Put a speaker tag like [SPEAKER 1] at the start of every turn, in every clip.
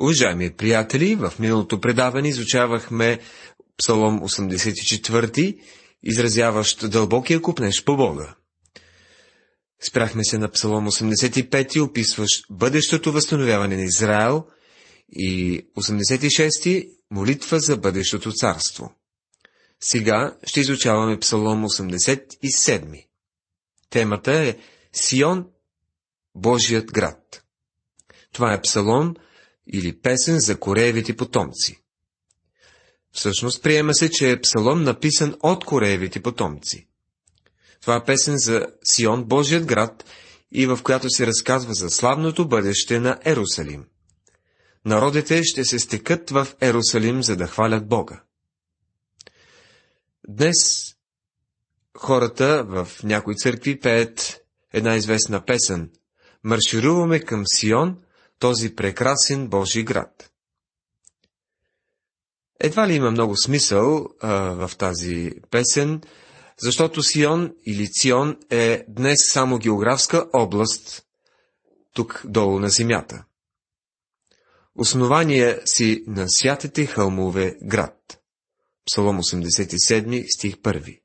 [SPEAKER 1] Уважаеми приятели, в миналото предаване изучавахме Псалом 84, изразяващ дълбокия купнеж по Бога. Спряхме се на Псалом 85, описващ бъдещото възстановяване на Израел и 86 молитва за бъдещото царство. Сега ще изучаваме Псалом 87. Темата е Сион, Божият град. Това е псалом или песен за кореевите потомци. Всъщност приема се, че е псалом написан от кореевите потомци. Това е песен за Сион, Божият град, и в която се разказва за славното бъдеще на Ерусалим. Народите ще се стекат в Ерусалим, за да хвалят Бога. Днес хората в някои църкви пеят една известна песен. Маршируваме към Сион, този прекрасен Божий град. Едва ли има много смисъл а, в тази песен, защото Сион или Цион е днес само географска област, тук долу на земята. Основание си на святите хълмове град. Псалом 87, стих 1.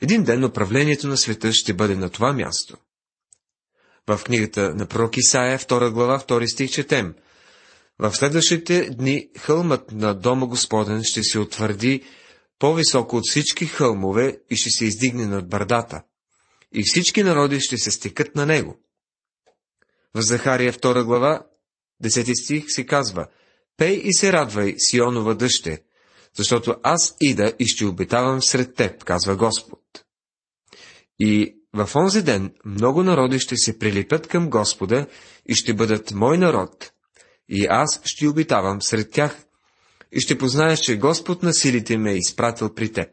[SPEAKER 1] Един ден управлението на света ще бъде на това място. В книгата на пророк Исаия, 2 глава, 2 стих четем. В следващите дни хълмът на Дома Господен ще се утвърди по-високо от всички хълмове и ще се издигне над бърдата. И всички народи ще се стекат на него. В Захария 2 глава, 10 стих се казва Пей и се радвай, Сионова дъще, защото аз ида и ще обитавам сред теб, казва Господ. И в онзи ден много народи ще се прилипят към Господа и ще бъдат мой народ, и аз ще обитавам сред тях, и ще познаеш, че Господ на силите ме е изпратил при теб.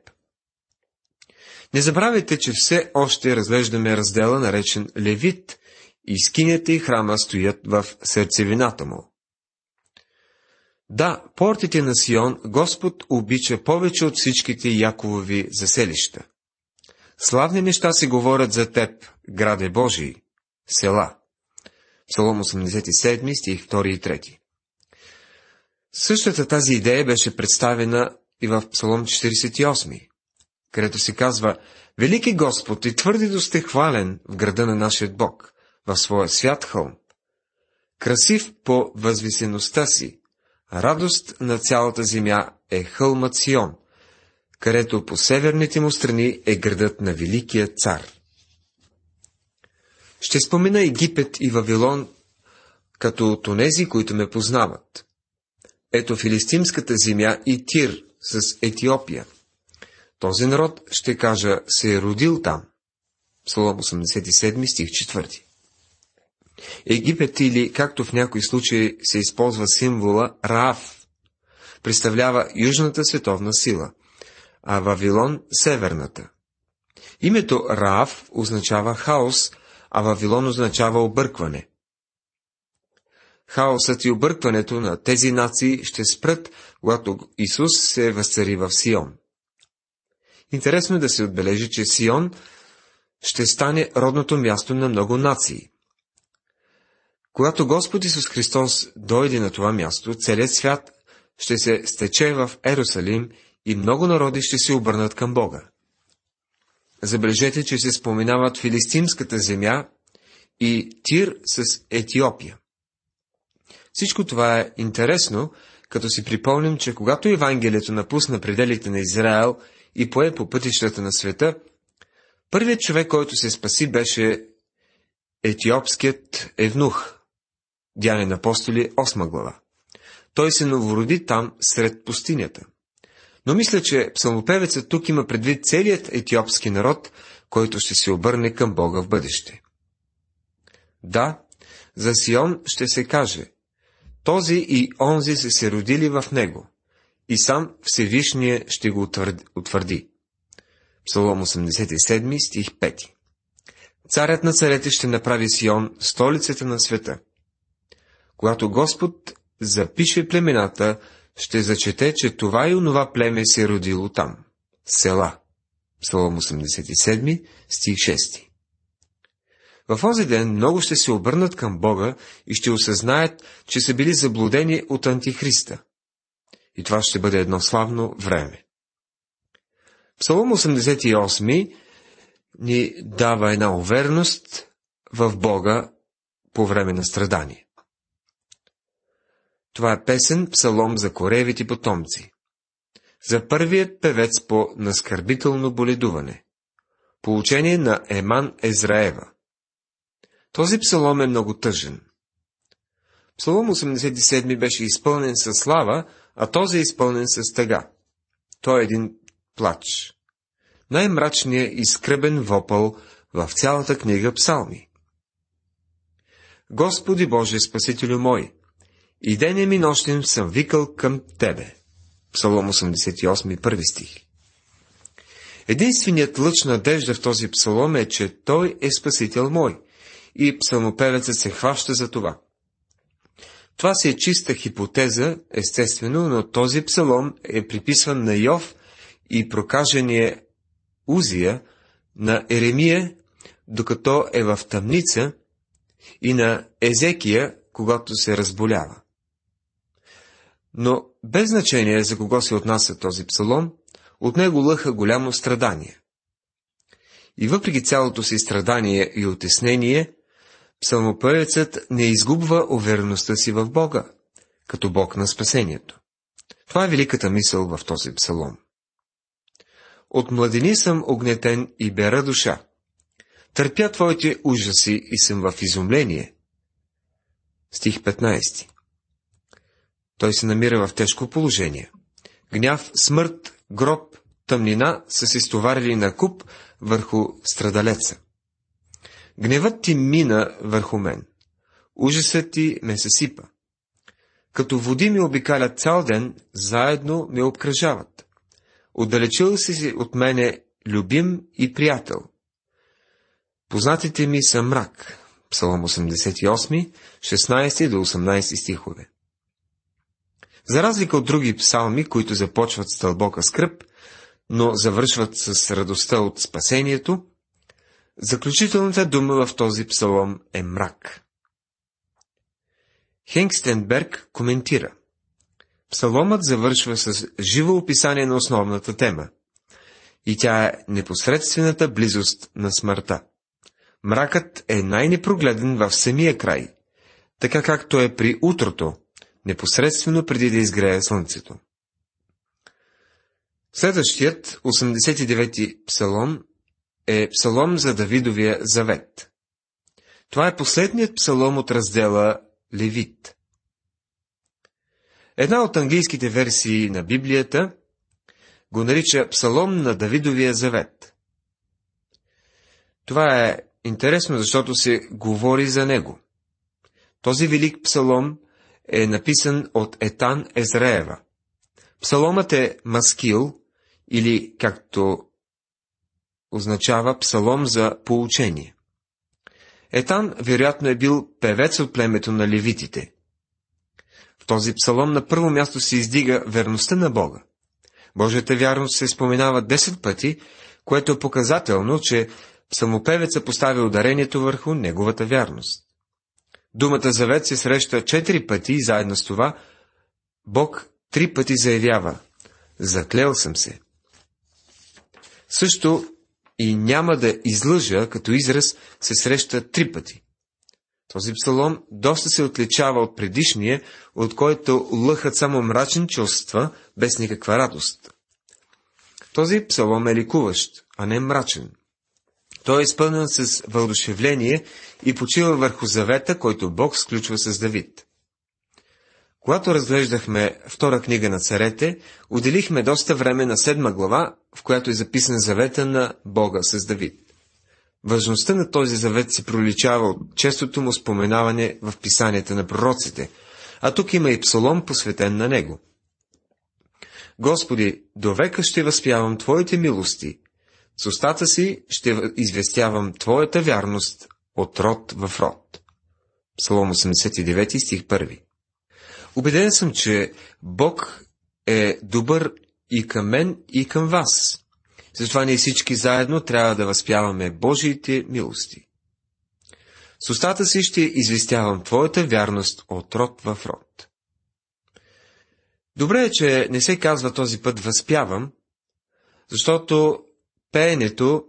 [SPEAKER 1] Не забравяйте, че все още разглеждаме раздела, наречен Левит, и скинята и храма стоят в сърцевината му. Да, портите на Сион Господ обича повече от всичките Яковови заселища. Славни неща се говорят за теб, граде Божий, села. Псалом 87, стих 2 и 3. Същата тази идея беше представена и в Псалом 48, където се казва Велики Господ и твърдито сте хвален в града на нашия Бог, в своя свят хълм. Красив по възвисеността си, радост на цялата земя е хълмът Сион, където по северните му страни е градът на Великия цар. Ще спомена Египет и Вавилон като от онези, които ме познават. Ето филистимската земя и Тир с Етиопия. Този народ, ще кажа, се е родил там. Псалом 87, стих 4. Египет или, както в някои случаи се използва символа Раав, представлява южната световна сила, а Вавилон – северната. Името Раав означава хаос, а Вавилон означава объркване. Хаосът и объркването на тези нации ще спрат, когато Исус се възцари в Сион. Интересно е да се отбележи, че Сион ще стане родното място на много нации. Когато Господ Исус Христос дойде на това място, целият свят ще се стече в Ерусалим и много народи ще се обърнат към Бога. Забележете, че се споменават Филистимската земя и Тир с Етиопия. Всичко това е интересно, като си припомним, че когато Евангелието напусна пределите на Израел и пое по пътищата на света, първият човек, който се спаси, беше етиопският евнух, Дяне на апостоли, 8 глава. Той се новороди там, сред пустинята. Но мисля, че псалмопевецът тук има предвид целият етиопски народ, който ще се обърне към Бога в бъдеще. Да, за Сион ще се каже, този и онзи са се родили в него, и сам Всевишния ще го утвърди. Псалом 87, стих 5 Царят на царете ще направи Сион столицата на света. Когато Господ запише племената, ще зачете, че това и онова племе се е родило там. Села. Псалом 87, стих 6. В този ден много ще се обърнат към Бога и ще осъзнаят, че са били заблудени от Антихриста. И това ще бъде едно славно време. Псалом 88 ни дава една увереност в Бога по време на страдание. Това е песен, псалом за коревите потомци. За първият певец по наскърбително боледуване. Получение на Еман Езраева. Този псалом е много тъжен. Псалом 87 беше изпълнен с слава, а този е изпълнен с тъга. Той е един плач. Най-мрачният и скръбен вопъл в цялата книга Псалми. Господи Боже, Спасителю мой, и денем и нощем съм викал към Тебе. Псалом 88, първи стих. Единственият лъч надежда в този псалом е, че Той е Спасител мой, и псалмопевецът се хваща за това. Това си е чиста хипотеза, естествено, но този псалом е приписван на Йов и прокажения Узия на Еремия, докато е в тъмница, и на Езекия, когато се разболява. Но без значение за кого се отнася този псалом, от него лъха голямо страдание. И въпреки цялото си страдание и отеснение, псалмопевецът не изгубва увереността си в Бога, като Бог на спасението. Това е великата мисъл в този псалом. От младени съм огнетен и бера душа. Търпя твоите ужаси и съм в изумление. Стих 15 Той се намира в тежко положение. Гняв, смърт, гроб, тъмнина са се стоварили на куп върху страдалеца. Гневът ти мина върху мен. Ужасът ти ме съсипа. Като води ми обикалят цял ден, заедно ме обкръжават. Отдалечил си от мене любим и приятел. Познатите ми са мрак. Псалом 88, 16 до 18 стихове. За разлика от други псалми, които започват с дълбока скръп, но завършват с радостта от спасението, заключителната дума в този псалом е мрак. Хенгстенберг коментира. Псаломът завършва с живо описание на основната тема. И тя е непосредствената близост на смъртта. Мракът е най-непрогледен в самия край, така както е при утрото, непосредствено преди да изгрее слънцето. Следващият, 89-ти псалом, е псалом за Давидовия завет. Това е последният псалом от раздела Левит. Една от английските версии на Библията го нарича Псалом на Давидовия завет. Това е интересно, защото се говори за него. Този велик псалом е написан от Етан Езраева. Псаломът е маскил, или както означава псалом за поучение. Етан вероятно е бил певец от племето на левитите. В този псалом на първо място се издига верността на Бога. Божията вярност се споменава 10 пъти, което е показателно, че псалмопевеца поставя ударението върху неговата вярност. Думата завет се среща четири пъти и заедно с това Бог три пъти заявява Заклел съм се. Също и няма да излъжа като израз се среща три пъти. Този псалом доста се отличава от предишния, от който лъхат само мрачни чувства, без никаква радост. Този псалом е ликуващ, а не мрачен. Той е изпълнен с въодушевление и почива върху завета, който Бог сключва с Давид. Когато разглеждахме втора книга на царете, отделихме доста време на седма глава, в която е записан завета на Бога с Давид. Важността на този завет се проличава от честото му споменаване в писанията на пророците, а тук има и псалом посветен на него. Господи, до века ще възпявам Твоите милости, с устата си ще известявам Твоята вярност от род в род. Псалом 89 стих 1 Убеден съм, че Бог е добър и към мен, и към вас. Затова ние всички заедно трябва да възпяваме Божиите милости. С устата си ще известявам Твоята вярност от род в род. Добре е, че не се казва този път възпявам, защото пеенето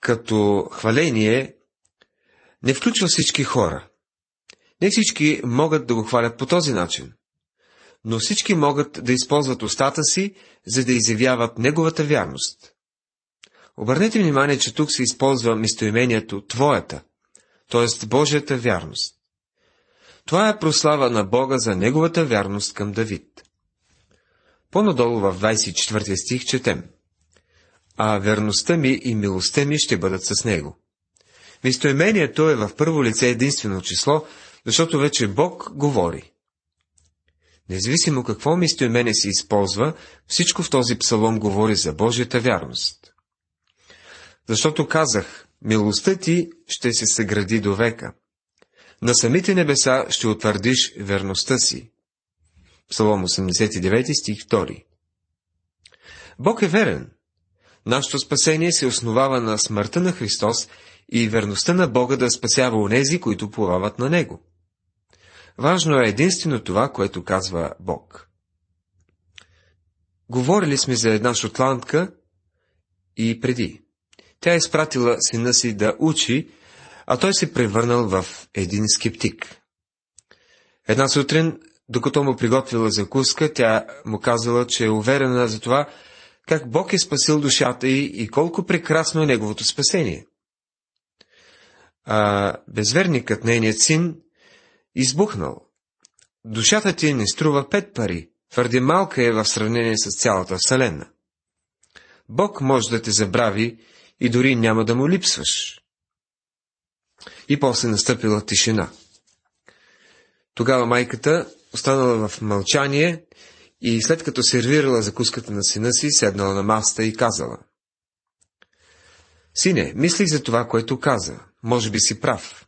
[SPEAKER 1] като хваление не включва всички хора. Не всички могат да го хвалят по този начин, но всички могат да използват устата си, за да изявяват неговата вярност. Обърнете внимание, че тук се използва местоимението Твоята, т.е. Божията вярност. Това е прослава на Бога за неговата вярност към Давид. По-надолу в 24 стих четем. А верността ми и милостта ми ще бъдат с него. Местоимението е в първо лице единствено число, защото вече Бог говори. Независимо какво местоимение се използва, всичко в този псалом говори за Божията вярност. Защото казах, милостта ти ще се съгради до века. На самите небеса ще утвърдиш верността си. Псалом 89 стих 2 Бог е верен. Нашето спасение се основава на смъртта на Христос и верността на Бога да спасява онези, които плавават на Него. Важно е единствено това, което казва Бог. Говорили сме за една шотландка и преди. Тя е изпратила сина си да учи, а той се превърнал в един скептик. Една сутрин, докато му приготвила закуска, тя му казала, че е уверена за това, как Бог е спасил душата й и колко прекрасно е неговото спасение. А безверникът, нейният син, избухнал. Душата ти не струва пет пари, твърде малка е в сравнение с цялата Вселена. Бог може да те забрави и дори няма да му липсваш. И после настъпила тишина. Тогава майката останала в мълчание и след като сервирала закуската на сина си, седнала на маста и казала. Сине, мислих за това, което каза. Може би си прав.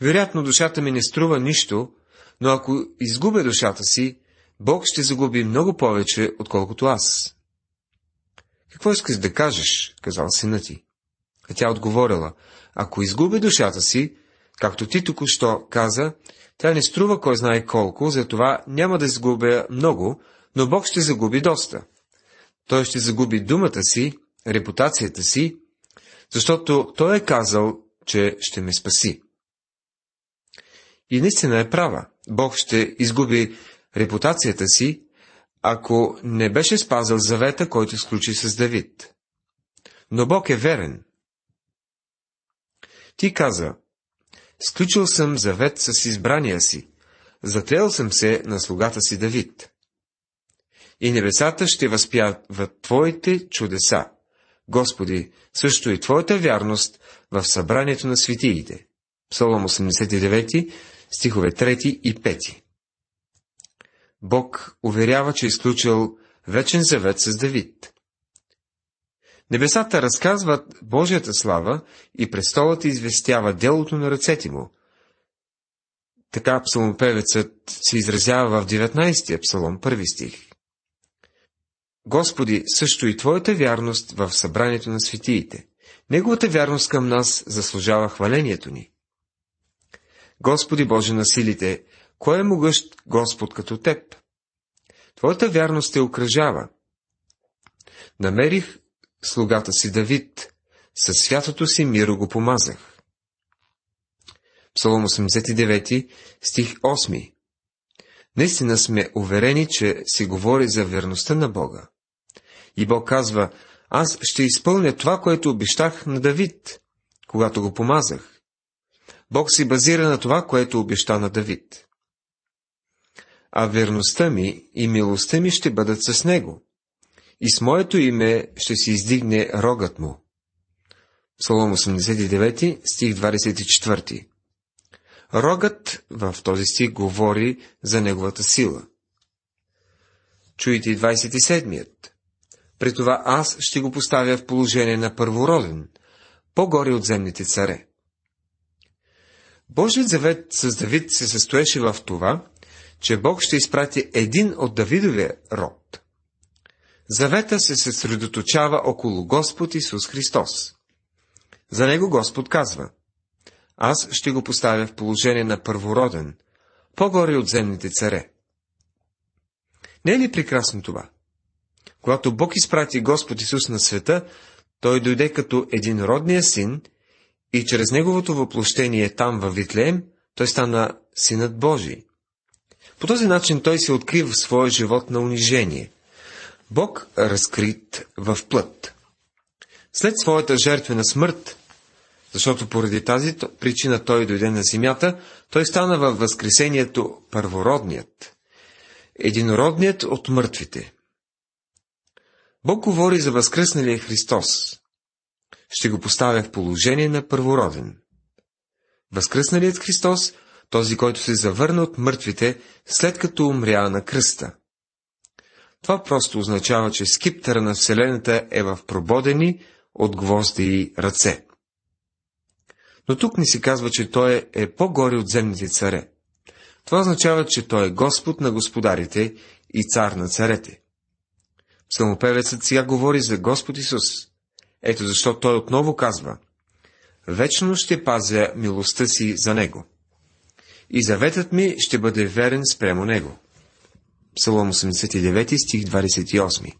[SPEAKER 1] Вероятно душата ми не струва нищо, но ако изгубя душата си, Бог ще загуби много повече, отколкото аз. Какво искаш да кажеш, казал сина ти. А тя отговорила, ако изгубя душата си, както ти току-що каза, тя не струва кой знае колко, затова няма да изгубя много, но Бог ще загуби доста. Той ще загуби думата си, репутацията си, защото Той е казал, че ще ме спаси. И наистина е права. Бог ще изгуби репутацията си, ако не беше спазил завета, който сключи с Давид. Но Бог е верен. Ти каза, сключил съм завет с избрания си, затрел съм се на слугата си Давид. И небесата ще възпяват Твоите чудеса, Господи, също и Твоята вярност в събранието на светиите. Псалом 89, стихове 3 и 5. Бог уверява, че е изключил вечен завет с Давид. Небесата разказват Божията слава и престолът известява делото на ръцете му. Така псалмопевецът се изразява в 19-я псалом, първи стих. Господи, също и Твоята вярност в събранието на светиите. Неговата вярност към нас заслужава хвалението ни. Господи Боже на силите, кой е могъщ Господ като Теб? Твоята вярност те окръжава. Намерих слугата си Давид, със святото си миро го помазах. Псалом 89, стих 8 Наистина сме уверени, че се говори за верността на Бога. И Бог казва, аз ще изпълня това, което обещах на Давид, когато го помазах. Бог си базира на това, което обеща на Давид. А верността ми и милостта ми ще бъдат с него, и с моето име ще се издигне рогът му. Псалом 89, стих 24. Рогът в този стих говори за неговата сила. Чуйте 27-ият. При това аз ще го поставя в положение на първороден, по-горе от земните царе. Божият завет с Давид се състоеше в това, че Бог ще изпрати един от Давидовия род. Завета се съсредоточава около Господ Исус Христос. За него Господ казва, аз ще го поставя в положение на първороден, по-горе от земните царе. Не е ли прекрасно това? Когато Бог изпрати Господ Исус на света, той дойде като единродния син и чрез неговото въплощение там във Витлеем, той стана синът Божий. По този начин той се открива в своя живот на унижение. Бог разкрит в плът. След своята жертвена смърт, защото поради тази причина той дойде на земята, той стана във възкресението първородният, единородният от мъртвите. Бог говори за възкръсналия Христос. Ще го поставя в положение на първороден. Възкръсналият Христос, този, който се завърна от мъртвите, след като умря на кръста. Това просто означава, че скиптъра на Вселената е в прободени от гвозди ръце. Но тук ни се казва, че той е по-горе от земните царе. Това означава, че той е Господ на господарите и цар на царете. Псалмопевецът сега говори за Господ Исус. Ето защо той отново казва Вечно ще пазя милостта си за Него. И заветът ми ще бъде верен спрямо Него. Псалом 89, стих 28.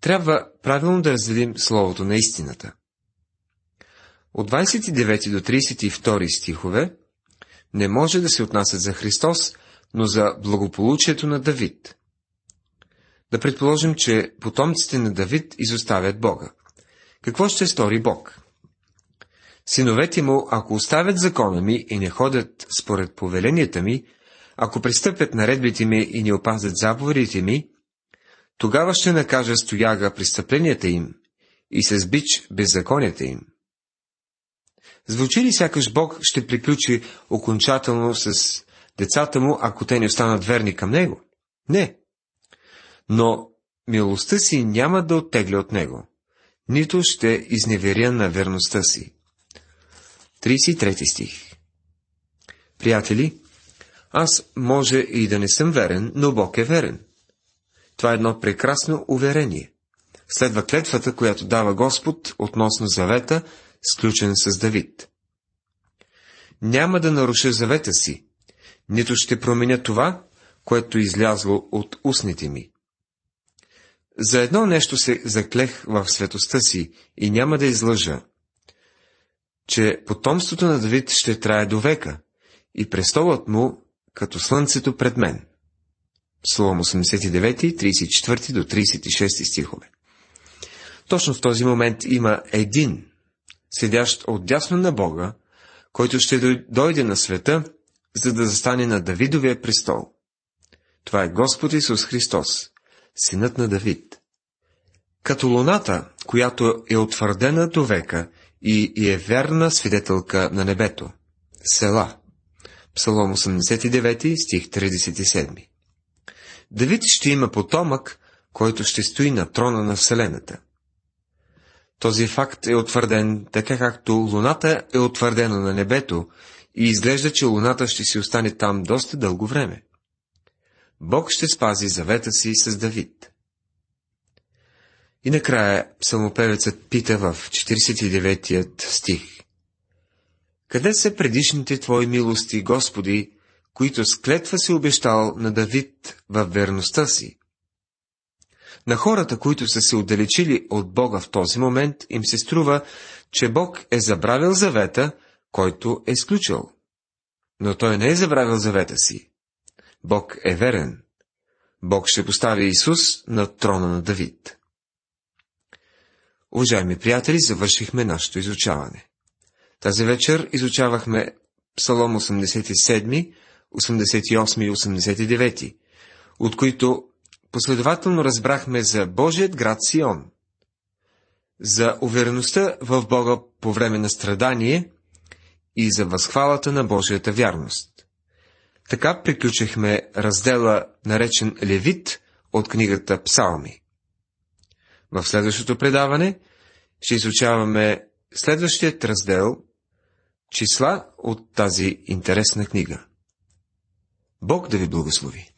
[SPEAKER 1] Трябва правилно да разделим Словото на истината. От 29 до 32 стихове не може да се отнасят за Христос, но за благополучието на Давид. Да предположим, че потомците на Давид изоставят Бога. Какво ще стори Бог? Синовете му, ако оставят закона ми и не ходят според повеленията ми, ако пристъпят наредбите ми и не опазят заповедите ми, тогава ще накажа стояга престъпленията им и с бич беззаконията им. Звучи ли сякаш Бог ще приключи окончателно с децата му, ако те не останат верни към Него? Не. Но милостта си няма да оттегля от Него, нито ще изневеря на верността си. 33 стих Приятели, аз може и да не съм верен, но Бог е верен. Това е едно прекрасно уверение. Следва клетвата, която дава Господ относно завета, сключен с Давид. Няма да наруша завета си, нито ще променя това, което излязло от устните ми. За едно нещо се заклех в светостта си и няма да излъжа, че потомството на Давид ще трае до века и престолът му като слънцето пред мен. Псалом 89, 34 до 36 стихове. Точно в този момент има един, седящ отдясно на Бога, който ще дойде на света, за да застане на Давидовия престол. Това е Господ Исус Христос, синът на Давид. Като луната, която е утвърдена до века и, и е верна свидетелка на небето. Села. Псалом 89, стих 37. Давид ще има потомък, който ще стои на трона на Вселената. Този факт е утвърден така както Луната е утвърдена на небето и изглежда, че Луната ще си остане там доста дълго време. Бог ще спази завета си с Давид. И накрая псалмопевецът пита в 49 стих. Къде са предишните Твои милости, Господи, които с клетва си обещал на Давид във верността си? На хората, които са се отдалечили от Бога в този момент, им се струва, че Бог е забравил завета, който е сключил. Но той не е забравил завета си. Бог е верен. Бог ще постави Исус на трона на Давид. Уважаеми приятели, завършихме нашето изучаване. Тази вечер изучавахме Псалом 87, 88 и 89, от които последователно разбрахме за Божият град Сион, за увереността в Бога по време на страдание и за възхвалата на Божията вярност. Така приключихме раздела, наречен Левит от книгата Псалми. В следващото предаване ще изучаваме следващият раздел числа от тази интересна книга. Бог да ви благослови!